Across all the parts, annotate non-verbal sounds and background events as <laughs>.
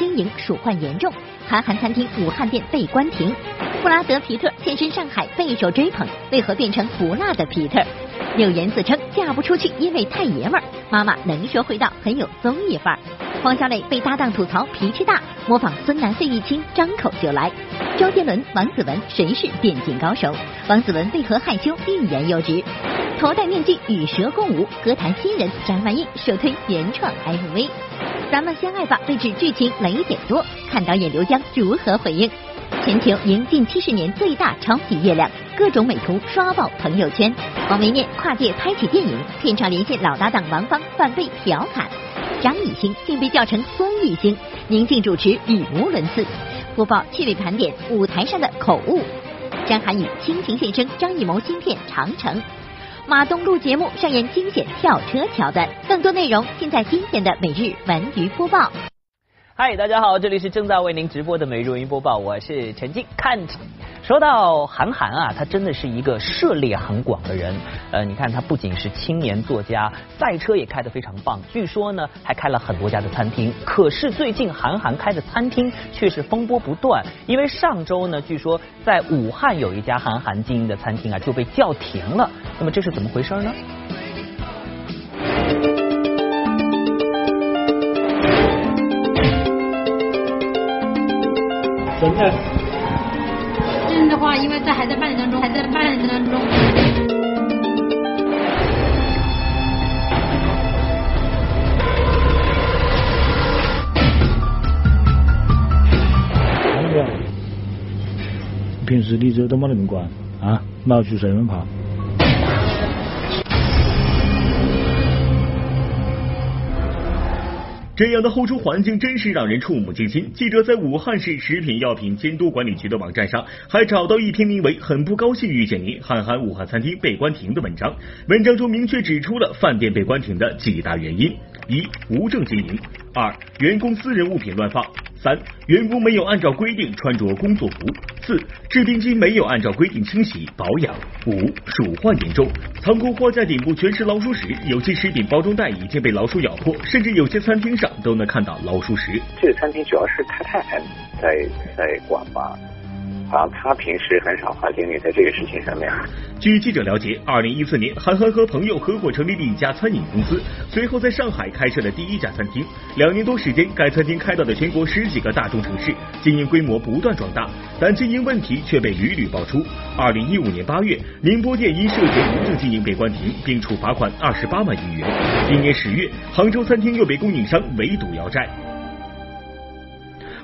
经营鼠患严重，韩寒餐厅武汉店被关停。布拉德皮特现身上海备受追捧，为何变成不辣的皮特？柳岩自称嫁不出去，因为太爷们儿。妈妈能说会道，很有综艺范儿。黄小磊被搭档吐槽脾气大，模仿孙楠费玉清张口就来。周杰伦、王子文谁是电竞高手？王子文为何害羞欲言又止？头戴面具与蛇共舞，歌坛新人张曼玉首推原创 MV。咱们相爱吧被指剧情雷点多，看导演刘江如何回应？全球迎近七十年最大超级月亮，各种美图刷爆朋友圈。王维念跨界拍起电影，片场连线老搭档王芳，反被调侃。张艺兴竟被叫成孙艺兴，宁静主持语无伦次。播报趣味盘点舞台上的口误。张涵予倾情献声张艺谋新片《长城》。马东录节目上演惊险跳车桥段，更多内容尽在今天的每日文娱播报。嗨，大家好，这里是正在为您直播的美文娱播报，我是陈静。看，说到韩寒啊，他真的是一个涉猎很广的人。呃，你看他不仅是青年作家，赛车也开得非常棒，据说呢还开了很多家的餐厅。可是最近韩寒开的餐厅却是风波不断，因为上周呢，据说在武汉有一家韩寒经营的餐厅啊就被叫停了。那么这是怎么回事呢？真的？真的话，因为在还在办理当中，还在办理当中。那个，平时你这都没得人管啊，老出随便跑。这样的后厨环境真是让人触目惊心。记者在武汉市食品药品监督管理局的网站上，还找到一篇名为《很不高兴遇见你，韩寒武汉餐厅被关停》的文章。文章中明确指出了饭店被关停的几大原因：一、无证经营；二、员工私人物品乱放；三、员工没有按照规定穿着工作服；四、制冰机没有按照规定清洗保养；五、鼠患严重，仓库货架顶部全是老鼠屎，有些食品包装袋已经被老鼠咬破，甚至有些餐厅上都能看到老鼠屎。这个餐厅主要是太太在在管吧，啊他平时很少花精力在这个事情上面。据记者了解，二零一四年，韩寒和朋友合伙成立了一家餐饮公司，随后在上海开设了第一家餐厅。两年多时间，该餐厅开到了全国十几个大中城市，经营规模不断壮大，但经营问题却被屡屡爆出。二零一五年八月，宁波店因涉嫌无证经营被关停，并处罚款二十八万余元。今年十月，杭州餐厅又被供应商围堵要债。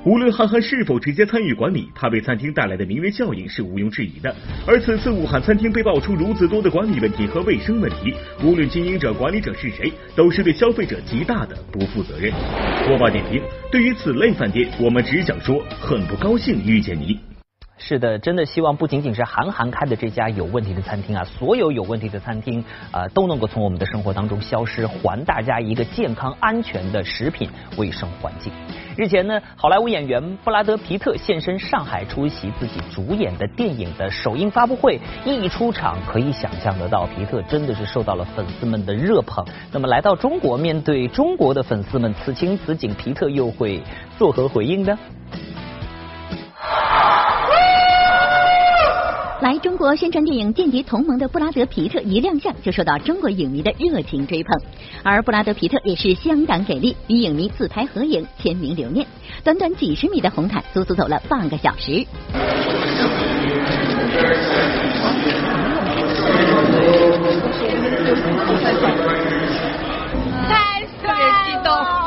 无论韩寒是否直接参与管理，他为餐厅带来的名人效应是毋庸置疑的。而此次武汉餐厅被爆出如此多的管理问题和卫生问题，无论经营者、管理者是谁，都是对消费者极大的不负责任。播报点评：对于此类饭店，我们只想说，很不高兴遇见你。是的，真的希望不仅仅是韩寒开的这家有问题的餐厅啊，所有有问题的餐厅啊都能够从我们的生活当中消失，还大家一个健康安全的食品卫生环境。日前呢，好莱坞演员布拉德皮特现身上海出席自己主演的电影的首映发布会，一出场可以想象得到，皮特真的是受到了粉丝们的热捧。那么来到中国，面对中国的粉丝们，此情此景，皮特又会作何回应呢？来中国宣传电影《间谍同盟》的布拉德皮特一亮相就受到中国影迷的热情追捧，而布拉德皮特也是相当给力，与影迷自拍合影、签名留念，短短几十米的红毯足足走了半个小时。太帅了！激动。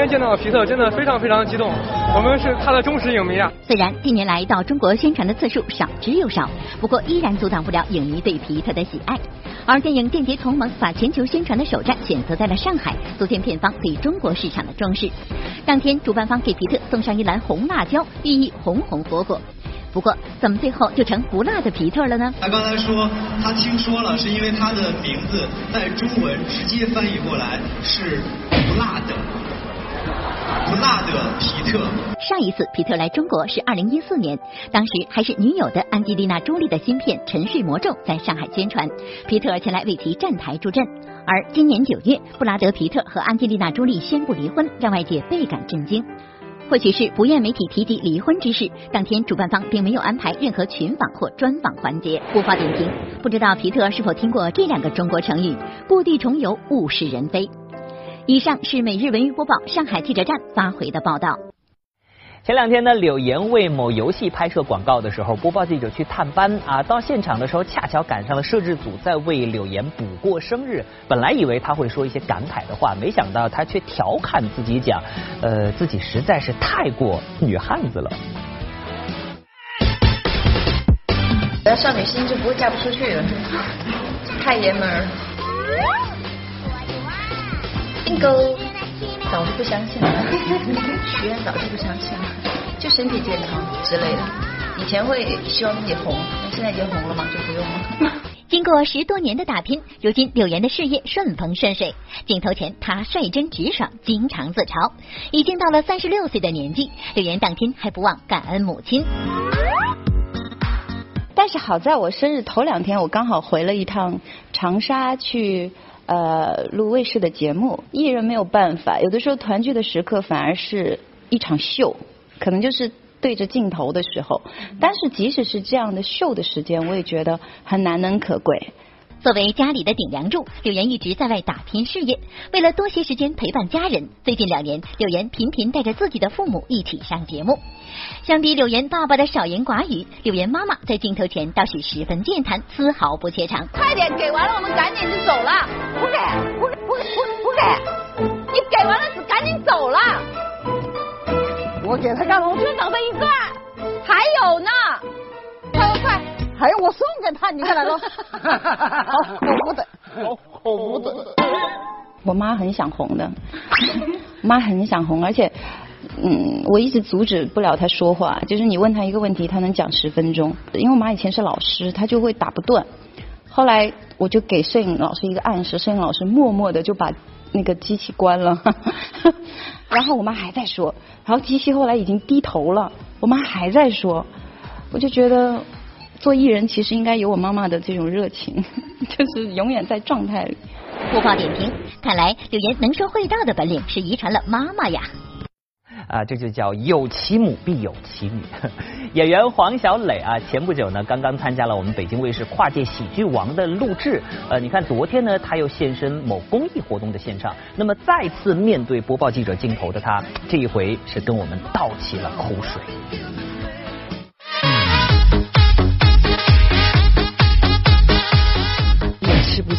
今天见到皮特真的非常非常激动，我们是他的忠实影迷啊。虽然近年来到中国宣传的次数少之又少，不过依然阻挡不了影迷对皮特的喜爱。而电影《间谍同盟》把全球宣传的首站选择在了上海，足见片方对中国市场的重视。当天，主办方给皮特送上一篮红辣椒，寓意红红火火。不过，怎么最后就成不辣的皮特了呢？他刚才说他听说了，是因为他的名字在中文直接翻译过来是不辣的。不辣的皮特。上一次皮特来中国是二零一四年，当时还是女友的安吉丽娜·朱莉的新片《沉睡魔咒》在上海宣传，皮特前来为其站台助阵。而今年九月，布拉德·皮特和安吉丽娜·朱莉宣布离婚，让外界倍感震惊。或许是不愿媒体提及离婚之事，当天主办方并没有安排任何群访或专访环节。不发点评，不知道皮特是否听过这两个中国成语：故地重游，物是人非。以上是每日文娱播报上海记者站发回的报道。前两天呢，柳岩为某游戏拍摄广告的时候，播报记者去探班啊，到现场的时候恰巧赶上了摄制组在为柳岩补过生日。本来以为他会说一些感慨的话，没想到他却调侃自己讲，呃，自己实在是太过女汉子了。要少女心就不会嫁不出去了，太爷们儿。bingo，早就不相信了，<laughs> 许愿早就不相信了，就身体健康之类的。以前会希望自己红，那现在已经红了嘛，就不用了。<laughs> 经过十多年的打拼，如今柳岩的事业顺风顺水。镜头前，她率真直爽，经常自嘲。已经到了三十六岁的年纪，柳岩当天还不忘感恩母亲。但是好在我生日头两天，我刚好回了一趟长沙去。呃，录卫视的节目，艺人没有办法，有的时候团聚的时刻反而是一场秀，可能就是对着镜头的时候。但是即使是这样的秀的时间，我也觉得很难能可贵。作为家里的顶梁柱，柳岩一直在外打拼事业。为了多些时间陪伴家人，最近两年，柳岩频频带着自己的父母一起上节目。相比柳岩爸爸的少言寡语，柳岩妈妈在镜头前倒是十分健谈，丝毫不怯场。快点给完了，我们赶紧就走了。不给，不给，不给，不给！你给完了赶紧走了。我给他干了，我就等他一个，还有呢。快快快！还有我送给他，你看来了。<laughs> 好，我不得，我不得。我妈很想红的，妈很想红，而且。嗯，我一直阻止不了她说话，就是你问她一个问题，她能讲十分钟。因为我妈以前是老师，她就会打不断。后来我就给摄影老师一个暗示，摄影老师默默的就把那个机器关了。<laughs> 然后我妈还在说，然后机器后来已经低头了，我妈还在说，我就觉得做艺人其实应该有我妈妈的这种热情，<laughs> 就是永远在状态里。播报点评，看来柳岩能说会道的本领是遗传了妈妈呀。啊，这就叫有其母必有其女。<laughs> 演员黄小磊啊，前不久呢，刚刚参加了我们北京卫视《跨界喜剧王》的录制。呃，你看昨天呢，他又现身某公益活动的现场。那么再次面对播报记者镜头的他，这一回是跟我们倒起了口水。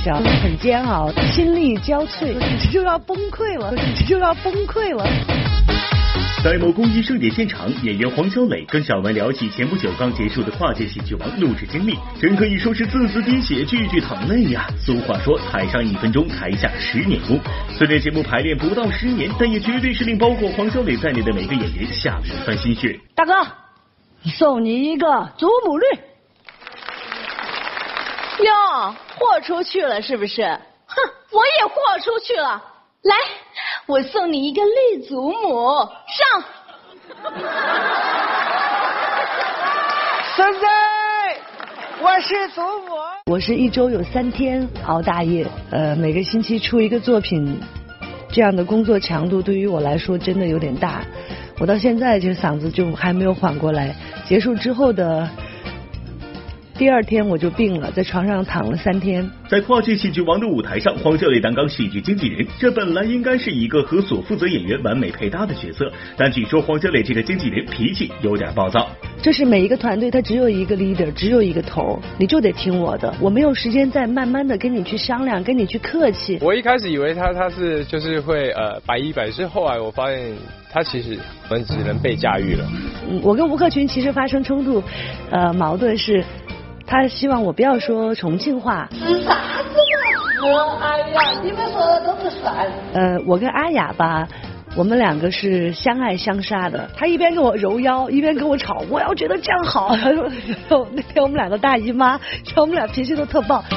很煎熬，心力交瘁，就要崩溃了，就要崩溃了。在某公益盛典现场，演员黄小磊跟小文聊起前不久刚结束的《跨界喜剧王》录制经历，真可以说是字字滴血，句句淌泪呀。俗话说，台上一分钟，台下十年功。虽然节目排练不到十年，但也绝对是令包括黄小磊在内的每个演员下了一番心血。大哥，送你一个祖母绿。哟，豁出去了是不是？哼，我也豁出去了。来，我送你一个绿祖母，上。孙子，我是祖母。我是一周有三天熬大夜，呃，每个星期出一个作品，这样的工作强度对于我来说真的有点大。我到现在这嗓子就还没有缓过来。结束之后的。第二天我就病了，在床上躺了三天。在跨界喜剧王的舞台上，黄小磊担纲喜剧经纪人，这本来应该是一个和所负责演员完美配搭的角色，但据说黄小磊这个经纪人脾气有点暴躁。这是每一个团队，他只有一个 leader，只有一个头，你就得听我的，我没有时间再慢慢的跟你去商量，跟你去客气。我一开始以为他他是就是会呃百依百顺，后来我发现他其实很只能被驾驭了。我跟吴克群其实发生冲突，呃矛盾是。他希望我不要说重庆话。是啥子嘛？哎呀，你们说的都不算。呃，我跟阿雅吧，我们两个是相爱相杀的。他一边跟我揉腰，一边跟我吵。我要觉得这样好。他说，那天我们两个大姨妈，我们俩脾气都特暴。<laughs>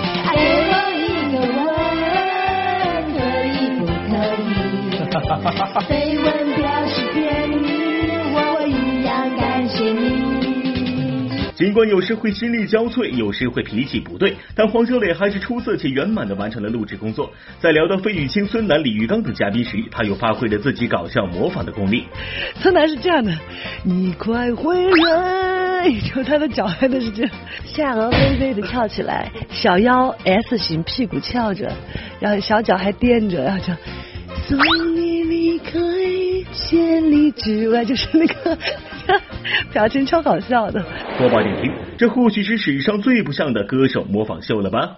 尽管有时会心力交瘁，有时会脾气不对，但黄小磊还是出色且圆满的完成了录制工作。在聊到费玉清、孙楠、李玉刚等嘉宾时，他又发挥了自己搞笑模仿的功力。孙楠是这样的，你快回来，<laughs> 就他的脚还都是这样，<laughs> 下颚微微的翘起来，小腰 S 型，屁股翘着，然后小脚还垫着，然后就送你离开千里之外，就是那个 <laughs> 表情超搞笑的。播报点评：这或许是史上最不像的歌手模仿秀了吧？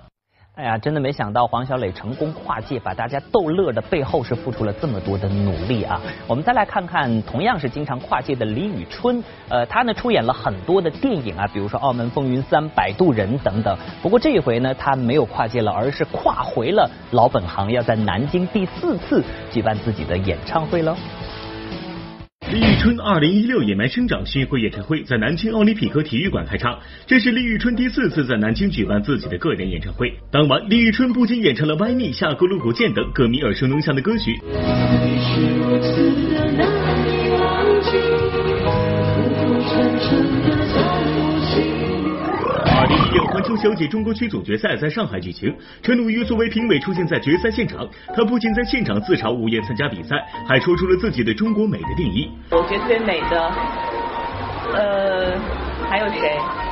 哎呀，真的没想到黄小磊成功跨界，把大家逗乐的背后是付出了这么多的努力啊！我们再来看看，同样是经常跨界的李宇春，呃，他呢出演了很多的电影啊，比如说《澳门风云三》《摆渡人》等等。不过这一回呢，他没有跨界了，而是跨回了老本行，要在南京第四次举办自己的演唱会喽。李宇春二零一六野蛮生长巡回演唱会在南京奥林匹克体育馆开唱，这是李宇春第四次在南京举办自己的个人演唱会。当晚，李宇春不仅演唱了《歪蜜》《下个路口见》等歌迷耳熟能详的歌曲。六环球小姐中国区总决赛在上海举行，陈鲁豫作为评委出现在决赛现场，她不仅在现场自嘲无颜参加比赛，还说出了自己对中国美的定义。我觉得特别美的，呃，还有谁？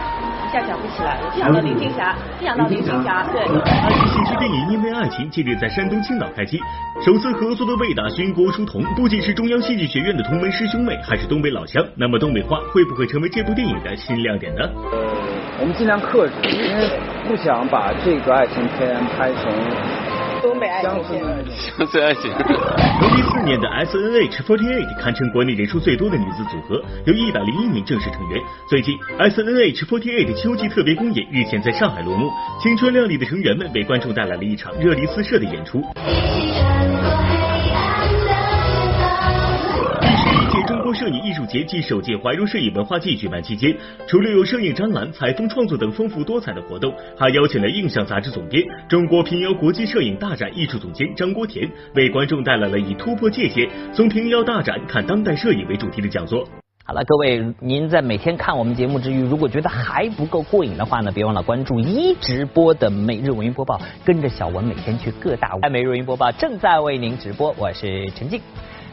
一下想不起来了。想到林青霞，想到林青霞，对。爱情喜剧电影《因为爱情》近日在山东青岛开机，首次合作的魏大勋、郭书童不仅是中央戏剧学院的同门师兄妹，还是东北老乡。那么东北话会不会成为这部电影的新亮点呢？呃，我们尽量克制，因为不想把这个爱情片拍成爱情片。乡村爱情。成立四年的 S N H forty eight 堪称国内人数最多的女子组合，有一百零一名正式成员。最近 S N H forty eight 秋季特别公演日前在上海落幕，青春靓丽的成员们为观众带来了一场热力四射的演出。摄影艺术节暨首届怀柔摄影文化季举办期间，除了有摄影展览、采风创作等丰富多彩的活动，还邀请了印象杂志总编、中国平遥国际摄影大展艺术总监张国田，为观众带来了以突破界限，从平遥大展看当代摄影为主题的讲座。好了，各位，您在每天看我们节目之余，如果觉得还不够过瘾的话呢，别忘了关注一直播的每日文娱播报，跟着小文每天去各大每日文娱播报正在为您直播，我是陈静。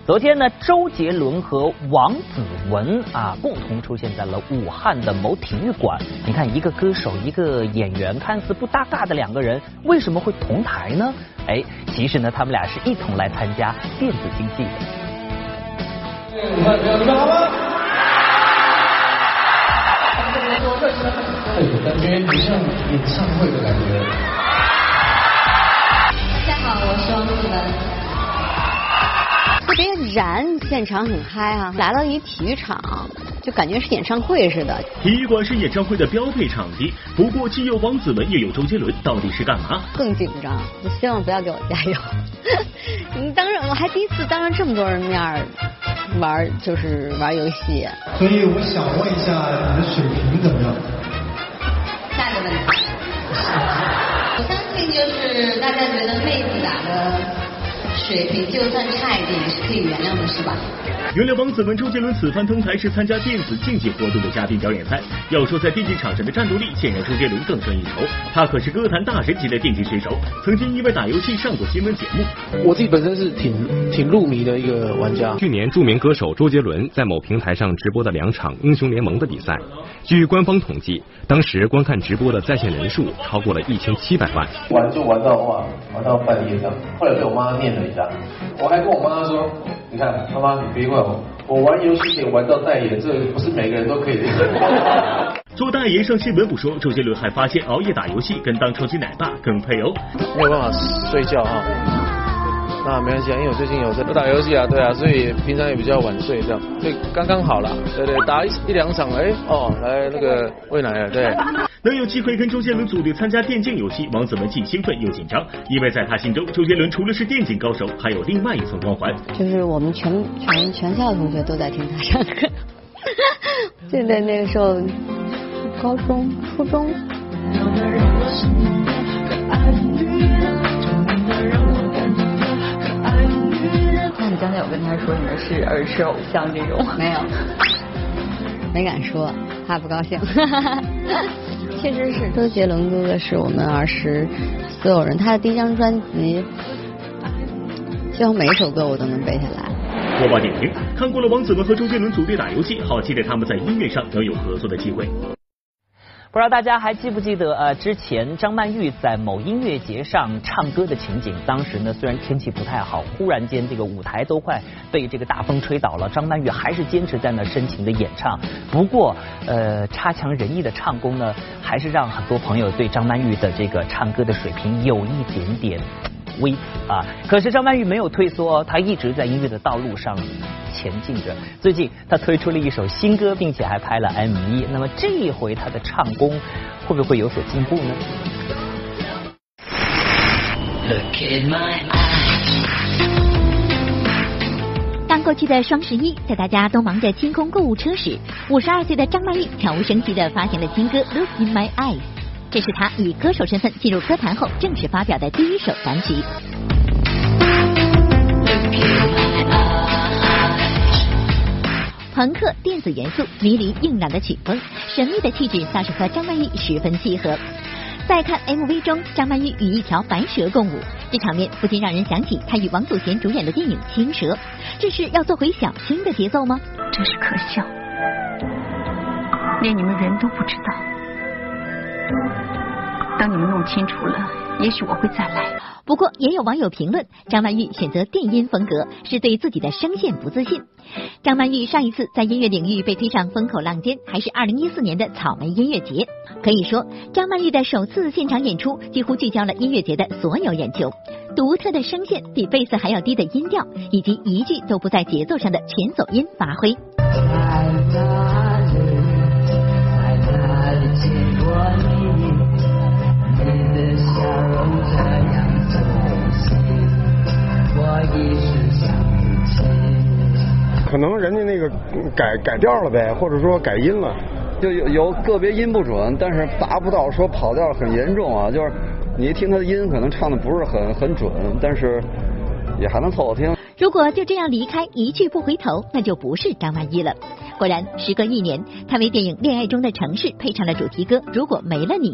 昨天呢，周杰伦和王子文啊共同出现在了武汉的某体育馆。你看，一个歌手，一个演员，看似不搭嘎的两个人，为什么会同台呢？哎，其实呢，他们俩是一同来参加电子竞技的。感觉很像演唱会的感觉。大家好，我是王子文。特别燃，现场很嗨啊！来到一体育场，就感觉是演唱会似的。体育馆是演唱会的标配场地，不过既有王子文又有周杰伦，到底是干嘛？更紧张，我希望不要给我加油。你 <laughs> 当着我还第一次当着这么多人面玩，就是玩游戏。所以我想问一下，你的水平怎么水平就算差一点也是可以原谅的，是吧？原来王子文、周杰伦此番登台是参加电子竞技活动的嘉宾表演赛。要说在电竞场上的战斗力，显然周杰伦更胜一筹。他可是歌坛大神级的电竞选手，曾经因为打游戏上过新闻节目。我自己本身是挺挺入迷的一个玩家。去年著名歌手周杰伦在某平台上直播的两场英雄联盟的比赛，据官方统计，当时观看直播的在线人数超过了一千七百万。玩就玩到哇，玩到半夜这样。后来被我妈念了一下，我还跟我妈妈说：“你看，妈妈你别怪。”我我玩游戏可以玩到代言，这不是每个人都可以的。<laughs> 做代言上新闻不说，周杰伦还发现熬夜打游戏跟当超级奶爸更配哦。没有办法睡觉哈，那没关系啊，因为我最近有在不打游戏啊，对啊，所以平常也比较晚睡，这样，所以刚刚好了，对对，打一一两场，哎哦，来那个喂奶了，对。<laughs> 能有机会跟周杰伦组队参加电竞游戏，王子文既兴奋又紧张，因为在他心中，周杰伦除了是电竞高手，还有另外一层光环。就是我们全全全校的同学都在听他上课，<laughs> 记得那个时候，高中、初中。刚才有跟他说你们是儿时偶像这种？没有。没敢说，怕不高兴。<laughs> 确实是周杰伦哥哥是我们儿时所有人，他的第一张专辑，几乎每一首歌我都能背下来。播报点评：看过了王子文和周杰伦组队打游戏，好期待他们在音乐上能有合作的机会。不知道大家还记不记得呃，之前张曼玉在某音乐节上唱歌的情景？当时呢，虽然天气不太好，忽然间这个舞台都快被这个大风吹倒了，张曼玉还是坚持在那深情的演唱。不过呃，差强人意的唱功呢，还是让很多朋友对张曼玉的这个唱歌的水平有一点点。微啊！可是张曼玉没有退缩，她一直在音乐的道路上前进着。最近她推出了一首新歌，并且还拍了 MV。那么这一回她的唱功会不会有所进步呢？当过去的双十一，在大家都忙着清空购物车时，五十二岁的张曼玉悄无声息的发行了新歌《Look in My Eyes》。这是他以歌手身份进入歌坛后正式发表的第一首单曲。朋克电子元素、迷离硬朗的曲风、神秘的气质，倒是和张曼玉十分契合。再看 MV 中，张曼玉与一条白蛇共舞，这场面不禁让人想起她与王祖贤主演的电影《青蛇》。这是要做回小青的节奏吗？真是可笑，连你们人都不知道。等你们弄清楚了，也许我会再来。不过也有网友评论，张曼玉选择电音风格是对自己的声线不自信。张曼玉上一次在音乐领域被推上风口浪尖，还是二零一四年的草莓音乐节。可以说，张曼玉的首次现场演出几乎聚焦了音乐节的所有眼球。独特的声线，比贝斯还要低的音调，以及一句都不在节奏上的全走音发挥。可能人家那个改改调了呗，或者说改音了，就有有个别音不准，但是达不到说跑调很严重啊。就是你一听他的音，可能唱的不是很很准，但是也还能凑合听。如果就这样离开，一去不回头，那就不是张曼玉了。果然，时隔一年，她为电影《恋爱中的城市》配唱了主题歌《如果没了你》，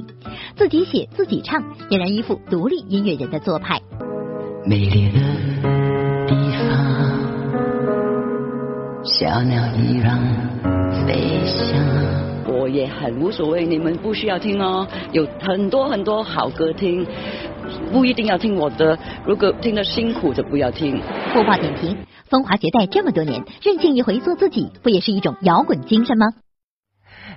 自己写自己唱，俨然一副独立音乐人的做派。美丽的小鸟依然飞翔。我也很无所谓，你们不需要听哦，有很多很多好歌听，不一定要听我的。如果听得辛苦就不要听。播报点评：风华绝代这么多年，任性一回做自己，不也是一种摇滚精神吗？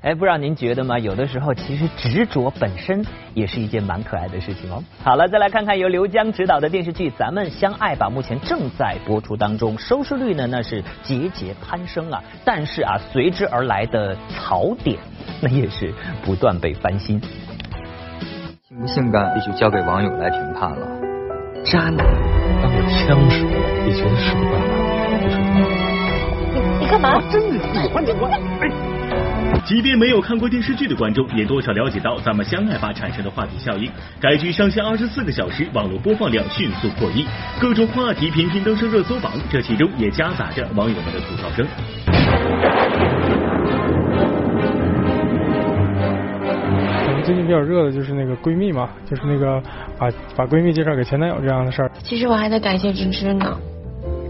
哎，不知道您觉得吗？有的时候其实执着本身也是一件蛮可爱的事情哦。好了，再来看看由刘江执导的电视剧《咱们相爱吧》，目前正在播出当中，收视率呢那是节节攀升啊。但是啊，随之而来的槽点，那也是不断被翻新。性不性感，必须交给网友来评判了。渣男，当我枪手，你觉得是个办法。你你你干嘛？真的喜欢你吗？哎。即便没有看过电视剧的观众，也多少了解到《咱们相爱吧》产生的话题效应。该剧上线二十四个小时，网络播放量迅速破亿，各种话题频频登上热搜榜，这其中也夹杂着网友们的吐槽声。咱们最近比较热的就是那个闺蜜嘛，就是那个把把闺蜜介绍给前男友这样的事儿。其实我还得感谢芝芝呢。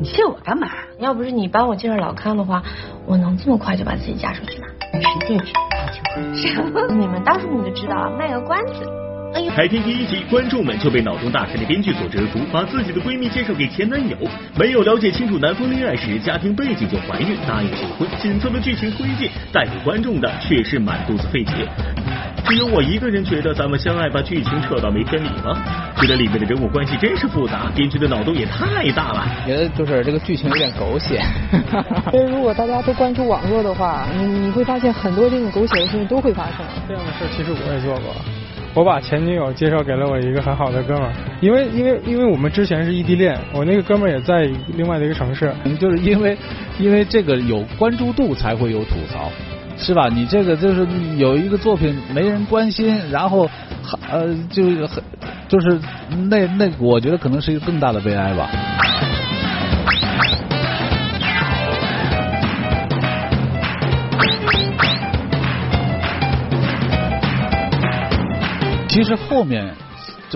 你谢我干嘛？要不是你帮我介绍老康的话，我能这么快就把自己嫁出去吗？实践去什么？你们到时候你就知道了，卖个关子。哎呦！海天第一集，观众们就被脑洞大开的编剧所折服，把自己的闺蜜介绍给前男友，没有了解清楚男方恋爱时、家庭背景就怀孕，答应结婚，紧凑的剧情推进，带给观众的却是满肚子费解。只有我一个人觉得咱们相爱把剧情扯到没天理吗？觉得里面的人物关系真是复杂，编剧的脑洞也太大了。觉得就是这个剧情有点狗血。<laughs> 其实如果大家都关注网络的话，你你会发现很多这种狗血的事情都会发生。这样的事其实我也做过，我把前女友介绍给了我一个很好的哥们儿，因为因为因为我们之前是异地恋，我那个哥们儿也在另外的一个城市，就是因为因为这个有关注度才会有吐槽。是吧？你这个就是有一个作品没人关心，然后呃，就是很就是那那，我觉得可能是一个更大的悲哀吧。其实后面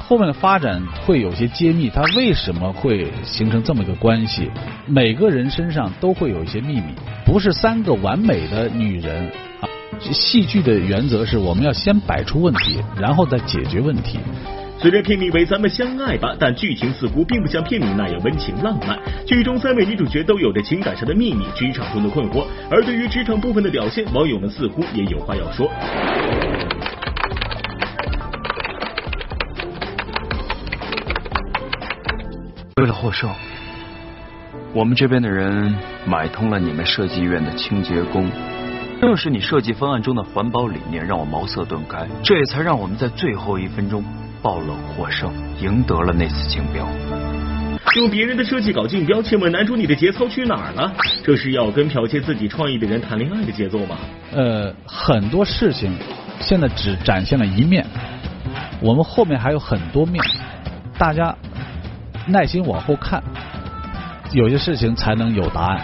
后面的发展会有些揭秘，它为什么会形成这么个关系？每个人身上都会有一些秘密，不是三个完美的女人啊。戏剧的原则是我们要先摆出问题，然后再解决问题。虽然片名为《咱们相爱吧》，但剧情似乎并不像片名那样温情浪漫。剧中三位女主角都有着情感上的秘密，职场中的困惑。而对于职场部分的表现，网友们似乎也有话要说。为了获胜，我们这边的人买通了你们设计院的清洁工。正是你设计方案中的环保理念让我茅塞顿开，这也才让我们在最后一分钟爆冷获胜，赢得了那次竞标。用别人的设计搞竞标，请问男主你的节操去哪儿了？这是要跟剽窃自己创意的人谈恋爱的节奏吗？呃，很多事情现在只展现了一面，我们后面还有很多面，大家耐心往后看，有些事情才能有答案。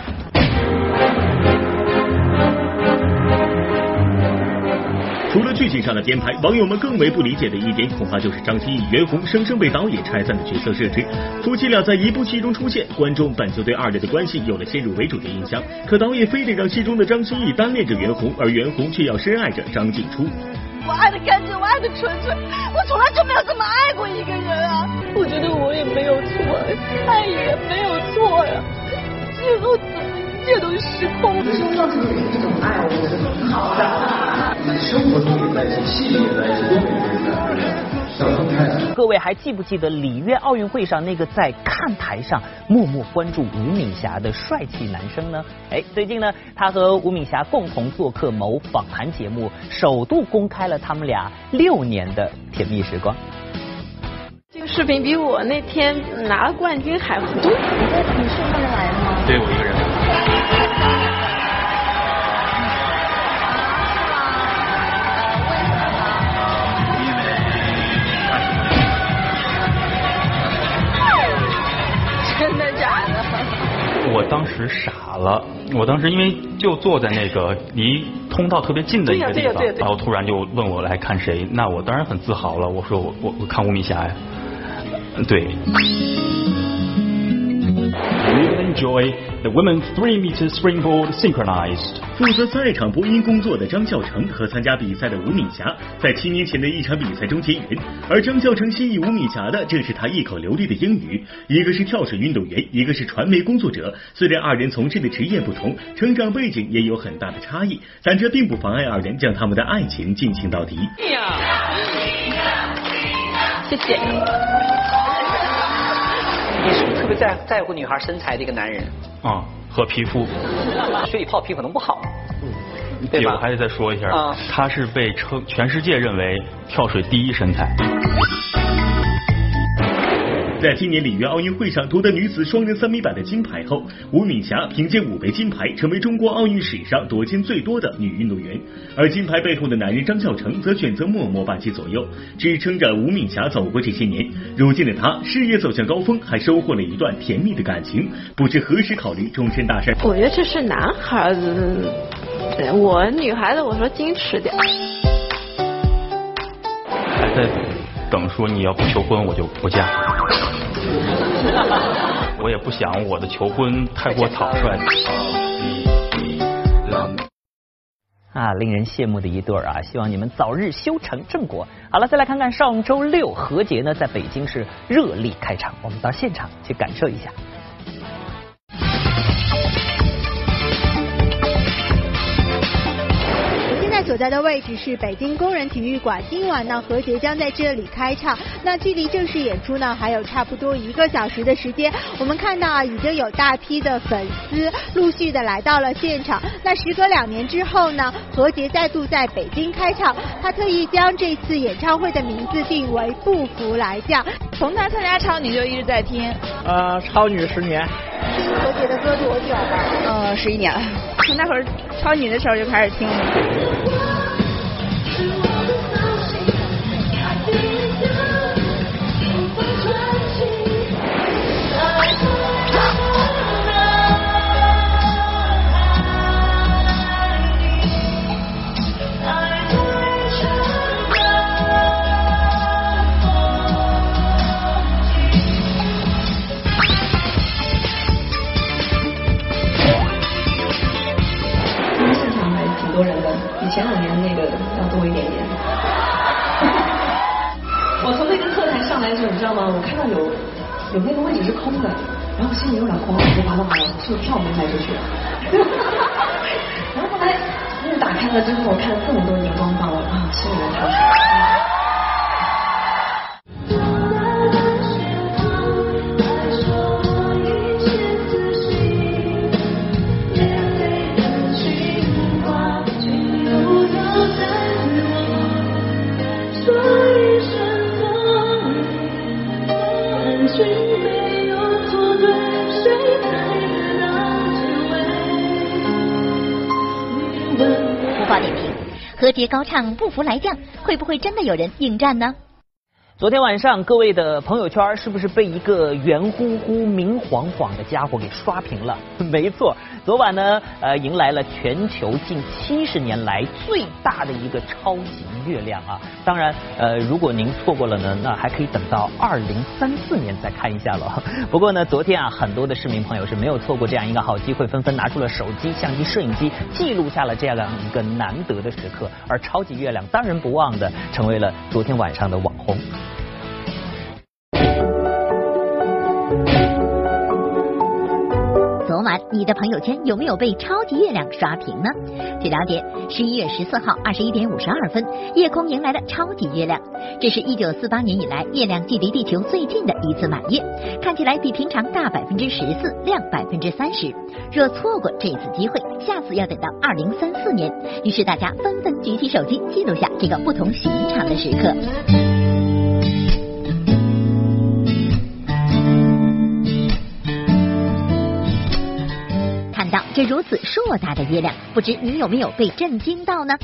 除了剧情上的编排，网友们更为不理解的一点，恐怕就是张歆艺、袁弘生生被导演拆散的角色设置。夫妻俩在一部戏中出现，观众本就对二人的关系有了先入为主的印象。可导演非得让戏中的张歆艺单恋着袁弘，而袁弘却要深爱着张静初。我爱的干净，我爱的纯粹，我从来就没有这么爱过一个人啊！我觉得我也没有错，爱也没有错呀，最后怎么一切都失控了？说到这里，这种爱，我觉得很好的。生活中也在一起，戏里也在一起，都没各位还记不记得里约奥运会上那个在看台上默默关注吴敏霞的帅气男生呢？哎，最近呢，他和吴敏霞共同做客某访谈节目，首度公开了他们俩六年的甜蜜时光。这个视频比我那天拿了冠军还多。你你是一个人来的吗？对，我一个人。我当时因为就坐在那个离通道特别近的一个地方，然后突然就问我来看谁，那我当然很自豪了，我说我我我看吴敏霞呀，对。Enjoy the women's three-meter springboard synchronized。负责赛场播音工作的张孝成和参加比赛的吴敏霞，在七年前的一场比赛中结缘。而张孝成吸引吴敏霞的，正是他一口流利的英语。一个是跳水运动员，一个是传媒工作者。虽然二人从事的职业不同，成长背景也有很大的差异，但这并不妨碍二人将他们的爱情进行到底。谢谢。你是不是特别在在乎女孩身材的一个男人？啊，和皮肤。<laughs> 水里泡皮可能不好。对我还得再说一下，他是被称全世界认为跳水第一身材。在今年里约奥运会上夺得女子双人三米板的金牌后，吴敏霞凭借五枚金牌，成为中国奥运史上夺金最多的女运动员。而金牌背后的男人张孝成则选择默默伴其左右，支撑着吴敏霞走过这些年。如今的她事业走向高峰，还收获了一段甜蜜的感情，不知何时考虑终身大事。我觉得这是男孩子，我女孩子，我说矜持点。还在等说你要不求婚，我就不嫁。<laughs> 我也不想我的求婚太过草率。啊，令人羡慕的一对啊！希望你们早日修成正果。好了，再来看看上周六何洁呢，在北京是热力开场，我们到现场去感受一下。所在的位置是北京工人体育馆，今晚呢何洁将在这里开唱。那距离正式演出呢还有差不多一个小时的时间。我们看到啊，已经有大批的粉丝陆续的来到了现场。那时隔两年之后呢，何洁再度在北京开唱，他特意将这次演唱会的名字定为《不服来将》。从他参加超女就一直在听。呃，超女十年。听何洁的歌多久了？嗯，十一年了。从 <laughs> 那会儿超女的时候就开始听了。多一点点。<laughs> 我从那个课台上来的时候，你知道吗？我看到有有那个位置是空的，然后我心里有点慌，我完了完了，是不是票没卖出去？然后后来幕打开了之后，我看了这么多荧光棒，我啊，心里面踏节高唱不服来将，会不会真的有人应战呢？昨天晚上，各位的朋友圈是不是被一个圆乎乎、明晃晃的家伙给刷屏了？<laughs> 没错，昨晚呢，呃，迎来了全球近七十年来最大的一个超级月亮啊！当然，呃，如果您错过了呢，那还可以等到二零三四年再看一下了。<laughs> 不过呢，昨天啊，很多的市民朋友是没有错过这样一个好机会，纷纷拿出了手机、相机、摄影机，记录下了这样一个难得的时刻。而超级月亮当仁不忘的成为了昨天晚上的网红。昨晚你的朋友圈有没有被超级月亮刷屏呢？据了解，十一月十四号二十一点五十二分，夜空迎来了超级月亮。这是一九四八年以来月亮距离地球最近的一次满月，看起来比平常大百分之十四，亮百分之三十。若错过这次机会，下次要等到二零三四年。于是大家纷纷举起手机记录下这个不同寻常的时刻。如此硕大的月亮，不知你有没有被震惊到呢？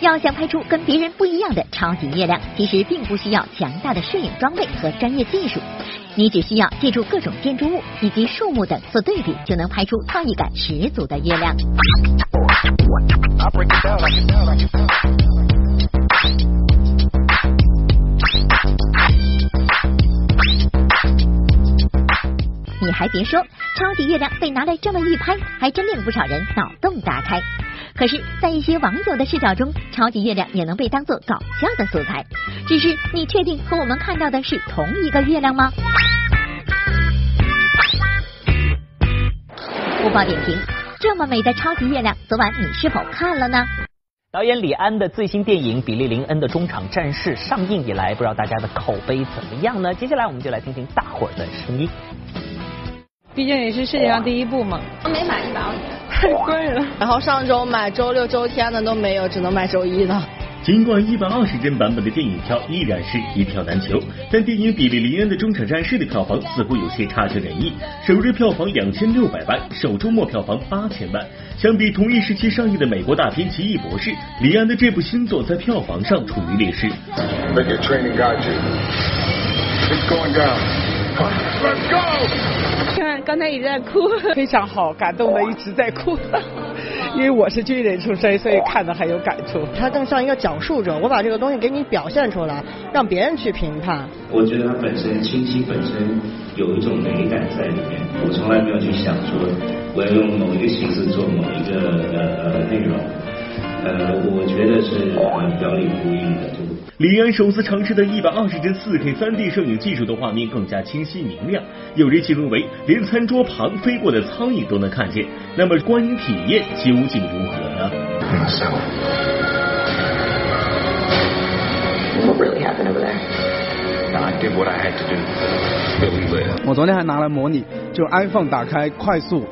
要想拍出跟别人不一样的超级月亮，其实并不需要强大的摄影装备和专业技术，你只需要借助各种建筑物以及树木等做对比，就能拍出创意感十足的月亮。你还别说，超级月亮被拿来这么一拍，还真令不少人脑洞大开。可是，在一些网友的视角中，超级月亮也能被当做搞笑的素材。只是，你确定和我们看到的是同一个月亮吗？播报点评：这么美的超级月亮，昨晚你是否看了呢？导演李安的最新电影《比利林恩的中场战事》上映以来，不知道大家的口碑怎么样呢？接下来我们就来听听大伙儿的声音。毕竟也是世界上第一部嘛。我没买一百二太贵了。<laughs> 然后上周买周六周天的都没有，只能买周一的。尽管一百二十帧版本的电影票依然是一票难求，但电影《比利林恩的中场战事》的票房似乎有些差强人意。首日票房两千六百万，首周末票房八千万。相比同一时期上映的美国大片《奇异博士》，李安的这部新作在票房上处于劣势。看，刚才一直在哭，<laughs> 非常好，感动的一直在哭。<laughs> 因为我是军人出身，所以看的很有感触。他更像一个讲述者，我把这个东西给你表现出来，让别人去评判。我觉得它本身清晰，本身有一种美感在里面。我从来没有去想说我要用某一个形式做某一个呃呃内容。呃，我觉得是表里呼应的。李安首次尝试的一百二十帧四 K 三 D 摄影技术的画面更加清晰明亮，有人形容为连餐桌旁飞过的苍蝇都能看见。那么观影体验究竟如何呢我昨天还拿来模拟，就 iPhone 打开快速，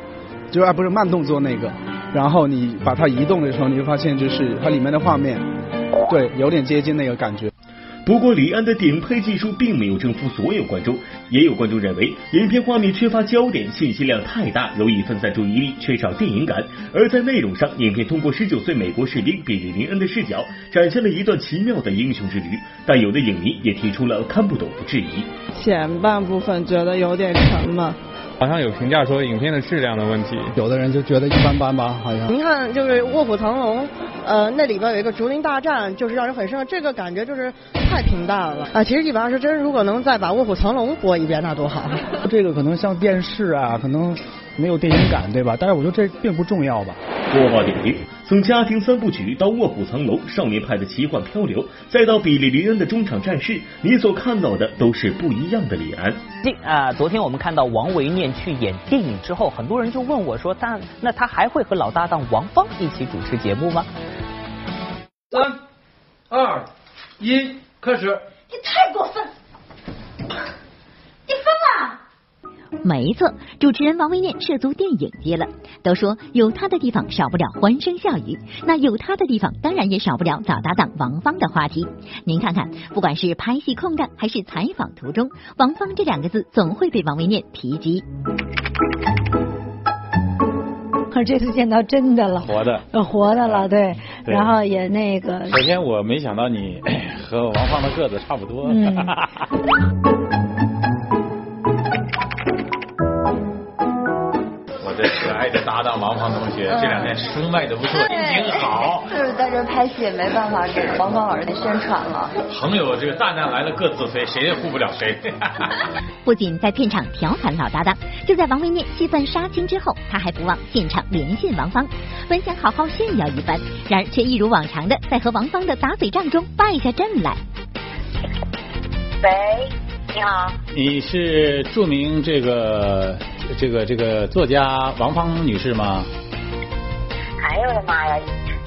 就啊不是慢动作那个。然后你把它移动的时候，你会发现就是它里面的画面，对，有点接近那个感觉。不过李安的顶配技术并没有征服所有观众，也有观众认为影片画面缺乏焦点，信息量太大，容易分散注意力，缺少电影感。而在内容上，影片通过十九岁美国士兵比利林恩的视角，展现了一段奇妙的英雄之旅。但有的影迷也提出了看不懂的质疑。前半部分觉得有点沉闷。好像有评价说影片的质量的问题，有的人就觉得一般般吧，好像。您看，就是《卧虎藏龙》，呃，那里边有一个竹林大战，就是让人很深，这个感觉就是太平淡了啊。其实一百二十帧，如果能再把《卧虎藏龙》播一遍，那多好。这个可能像电视啊，可能没有电影感，对吧？但是我觉得这并不重要吧。播报点评：从家庭三部曲到卧虎藏龙、少年派的奇幻漂流，再到比利林恩的中场战事，你所看到的都是不一样的李安。啊，昨天我们看到王维念去演电影之后，很多人就问我说：“但那他还会和老搭档王芳一起主持节目吗？”三、二、一，开始！你太过分！你疯了！没错，主持人王维念涉足电影界了。都说有他的地方少不了欢声笑语，那有他的地方当然也少不了早搭档王芳的话题。您看看，不管是拍戏空档还是采访途中，王芳这两个字总会被王维念提及。可这次见到真的了，活的，活的了，对。然后也那个。首先，我没想到你和王芳的个子差不多。可 <laughs> 爱的搭档王芳同学，这两天声卖的不错，心情好。就是在这拍戏也，没办法给王芳老师宣传了。朋友，这个大难来了各自飞，谁也护不了谁。<laughs> 不仅在片场调侃老搭档，就在王维念戏份杀青之后，他还不忘现场连线王芳，本想好好炫耀一番，然而却一如往常的在和王芳的打嘴仗中败下阵来。喂，你好。你是著名这个。这个这个作家王芳女士吗？哎呦我的妈呀！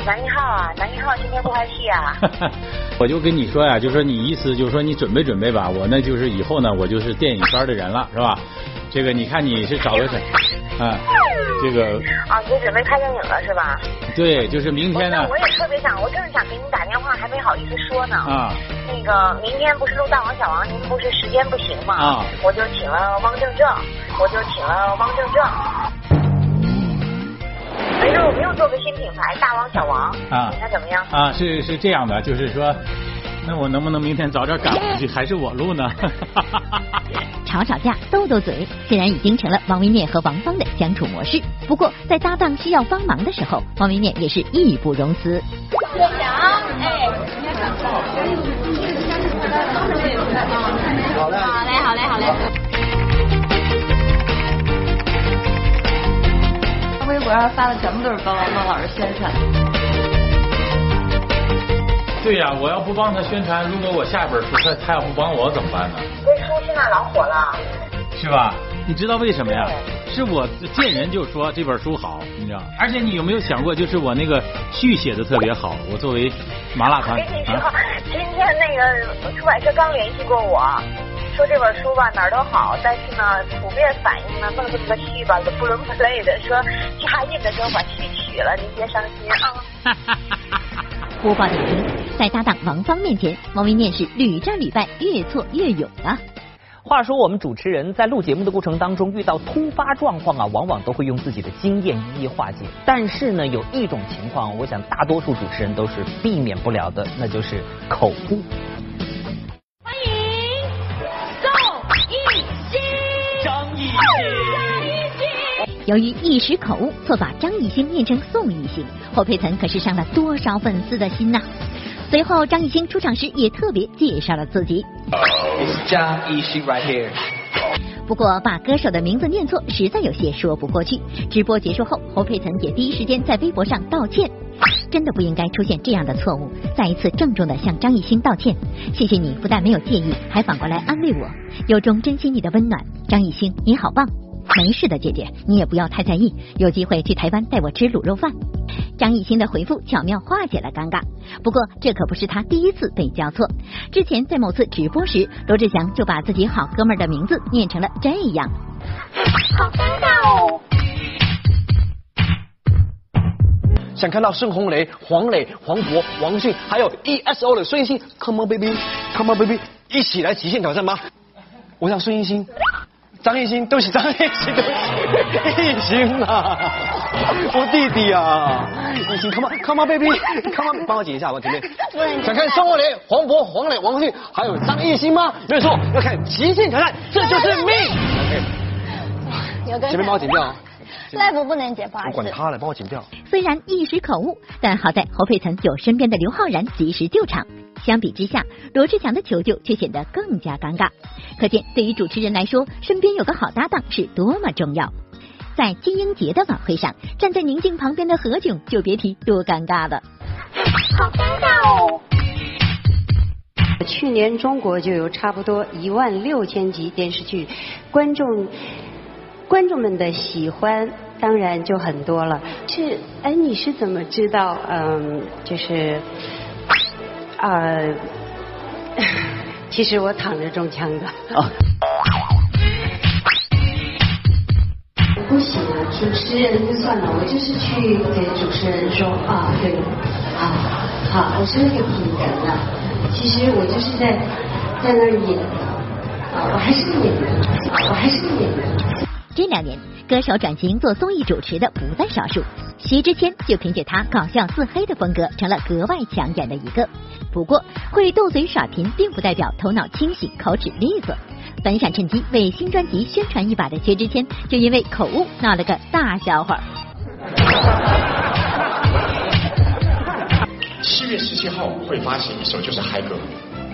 男一号啊，男一号今天不拍戏啊？<laughs> 我就跟你说呀，就说你意思就是说你准备准备吧，我呢就是以后呢我就是电影圈的人了，是吧？这个你看你是找个谁？啊，这个啊，你准备拍电影了是吧？对，就是明天呢。我也特别想，我正想给你打电话，还没好意思说呢。啊。那个明天不是录《大王小王》，您不是时间不行吗？啊。我就请了汪正正，我就请了汪正正。没事，我们又做个新品牌《大王小王》。啊。你看怎么样？啊，是是这样的，就是说。那我能不能明天早点赶回去？还是我录呢？<laughs> 吵吵架，斗斗嘴，显然已经成了王维念和王芳的相处模式。不过，在搭档需要帮忙的时候，王维念也是义不容辞。谢谢啊，哎。好嘞，好嘞，好嘞，好嘞。微博上发的全部都是帮王芳老师宣传。对呀，我要不帮他宣传，如果我下一本书他他要不帮我怎么办呢？这书现在老火了，是吧？你知道为什么呀？是我见人就说这本书好，你知道？而且你有没有想过，就是我那个序写的特别好，我作为麻辣烫。我跟你说，今天那个出版社刚联系过我，说这本书吧哪儿都好，但是呢，普遍反映呢弄这么个序吧不伦不类的，说加印的时候把序取了，您别伤心啊。<laughs> 播报点评，在搭档王芳面前，王维念是屡战屡败，越挫越勇啊。话说，我们主持人在录节目的过程当中遇到突发状况啊，往往都会用自己的经验一一化解。但是呢，有一种情况，我想大多数主持人都是避免不了的，那就是口误。欢迎宋艺兴，张艺兴。由于一时口误，错把张艺兴念成宋艺兴，侯佩岑可是伤了多少粉丝的心呐！随后，张艺兴出场时也特别介绍了自己。张艺兴 right here。不过，把歌手的名字念错，实在有些说不过去。直播结束后，侯佩岑也第一时间在微博上道歉，真的不应该出现这样的错误，再一次郑重的向张艺兴道歉。谢谢你不但没有介意，还反过来安慰我，由衷珍惜你的温暖。张艺兴，你好棒！没事的，姐姐，你也不要太在意。有机会去台湾带我吃卤肉饭。张艺兴的回复巧妙化解了尴尬。不过这可不是他第一次被叫错。之前在某次直播时，罗志祥就把自己好哥们的名字念成了这样。好尴尬哦！想看到盛红雷、黄磊、黄渤、王迅，还有 ESO 的孙艺兴，Come on baby，Come on baby，一起来极限挑战吗？我想孙艺兴。张艺兴，对不起，张艺兴，对不起，<laughs> 艺兴啊，我弟弟啊，艺兴，come on，come on，baby，come on，帮我解一下，我前面。想看宋红雷、黄渤、黄磊、王迅，还有张艺兴吗？没错，要看极限挑战，这就是命。<laughs> 前面帮我剪掉。赖不不能剪，不好意思。我管他了，帮我剪掉。虽然一时口误，但好在侯佩岑有身边的刘昊然及时救场。相比之下，罗志祥的求救却显得更加尴尬。可见，对于主持人来说，身边有个好搭档是多么重要。在金鹰节的晚会上，站在宁静旁边的何炅就别提多尴尬了。好尴尬哦！去年中国就有差不多一万六千集电视剧，观众观众们的喜欢当然就很多了。是，哎，你是怎么知道？嗯，就是，呃，<laughs> 其实我躺着中枪的。啊。不行啊，主持人就算了，我就是去给主持人说啊，对，好，好，我是那个品人啊。其实我就是在在那儿演的，啊，我还是个演员，我还是个演员。这两年，歌手转型做综艺主持的不在少数。薛之谦就凭借他搞笑自黑的风格，成了格外抢眼的一个。不过，会斗嘴耍贫，并不代表头脑清醒、口齿利索。本想趁机为新专辑宣传一把的薛之谦，就因为口误闹了个大笑话。七月十七号会发行一首就是嗨歌，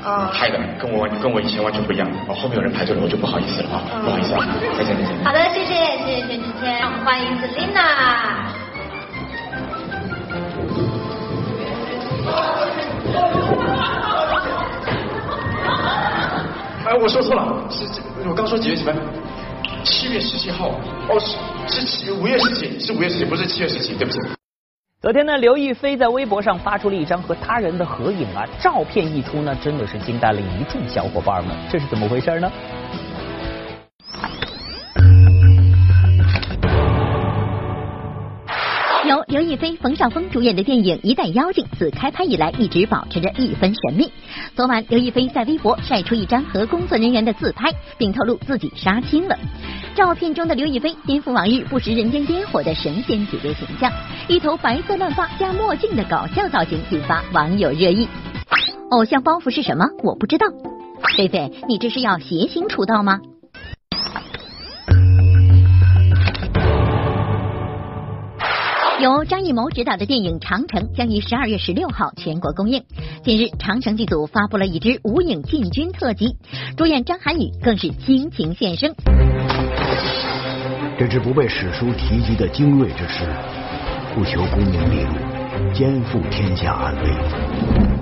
啊，嗨的，跟我跟我以前完全不一样。哦，后面有人排队了，我就不好意思了啊，不好意思啊，再见再见。好的，谢谢谢谢薛之谦，欢迎 Selina。哎，我说错了，是是，我刚说几月几分？七月十七号，哦，是是七五月十七，是五月十七，不是七月十七，对不起。昨天呢，刘亦菲在微博上发出了一张和他人的合影啊，照片一出呢，真的是惊呆了一众小伙伴们，这是怎么回事呢？由刘亦菲、冯绍峰主演的电影《一代妖精》自开拍以来一直保持着一分神秘。昨晚，刘亦菲在微博晒出一张和工作人员的自拍，并透露自己杀青了。照片中的刘亦菲颠覆往日不食人间烟火的神仙姐姐形象，一头白色乱发加墨镜的搞笑造型引发网友热议。偶像包袱是什么？我不知道。菲菲，你这是要谐星出道吗？由张艺谋执导的电影《长城》将于十二月十六号全国公映。近日，长城剧组发布了一支无影进军特辑，主演张涵予更是倾情献声。这支不被史书提及的精锐之师，不求功名利禄，肩负天下安危。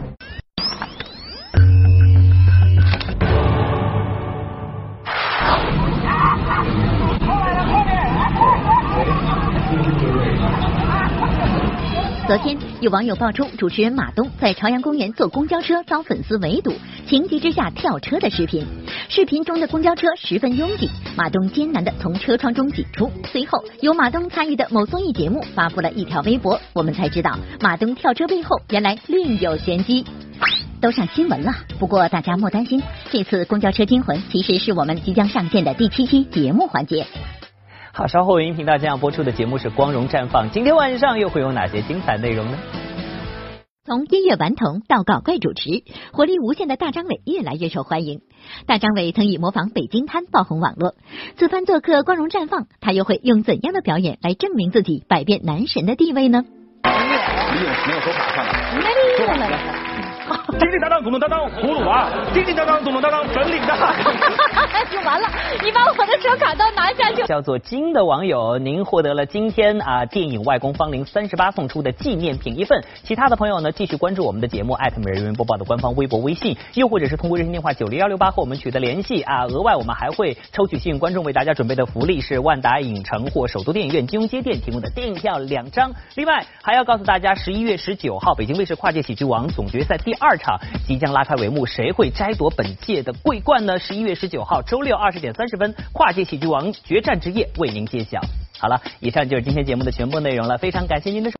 昨天，有网友爆出主持人马东在朝阳公园坐公交车遭粉丝围堵，情急之下跳车的视频。视频中的公交车十分拥挤，马东艰难的从车窗中挤出。随后，由马东参与的某综艺节目发布了一条微博，我们才知道马东跳车背后原来另有玄机。都上新闻了，不过大家莫担心，这次公交车惊魂其实是我们即将上线的第七期节目环节。好，稍后音频道将要播出的节目是《光荣绽放》，今天晚上又会有哪些精彩内容呢？从音乐顽童到搞怪主持，活力无限的大张伟越来越受欢迎。大张伟曾以模仿北京滩爆红网络，此番做客《光荣绽放》，他又会用怎样的表演来证明自己百变男神的地位呢？没有没有手卡上来，手卡来。<laughs> 叮叮当当，咚咚当当，葫芦娃；叮叮当当，咚咚当当，本领大。<laughs> 就完了，你把我的手卡都拿下去。叫做金的网友，您获得了今天啊电影《外公芳龄三十八》送出的纪念品一份。其他的朋友呢，继续关注我们的节目，艾特每日人文播报的官方微博、微信，又或者是通过热线电话九零幺六八和我们取得联系啊。额外我们还会抽取幸运观众为大家准备的福利是万达影城或首都电影院金融街店提供的电影票两张。另外还要告诉大家，十一月十九号北京卫视跨界喜剧王总决赛第二场即将拉开帷幕，谁会摘夺本届的桂冠呢？十一月十九号周六二十点三十分，跨界喜剧王决战之夜为您揭晓。好了，以上就是今天节目的全部内容了，非常感谢您的收。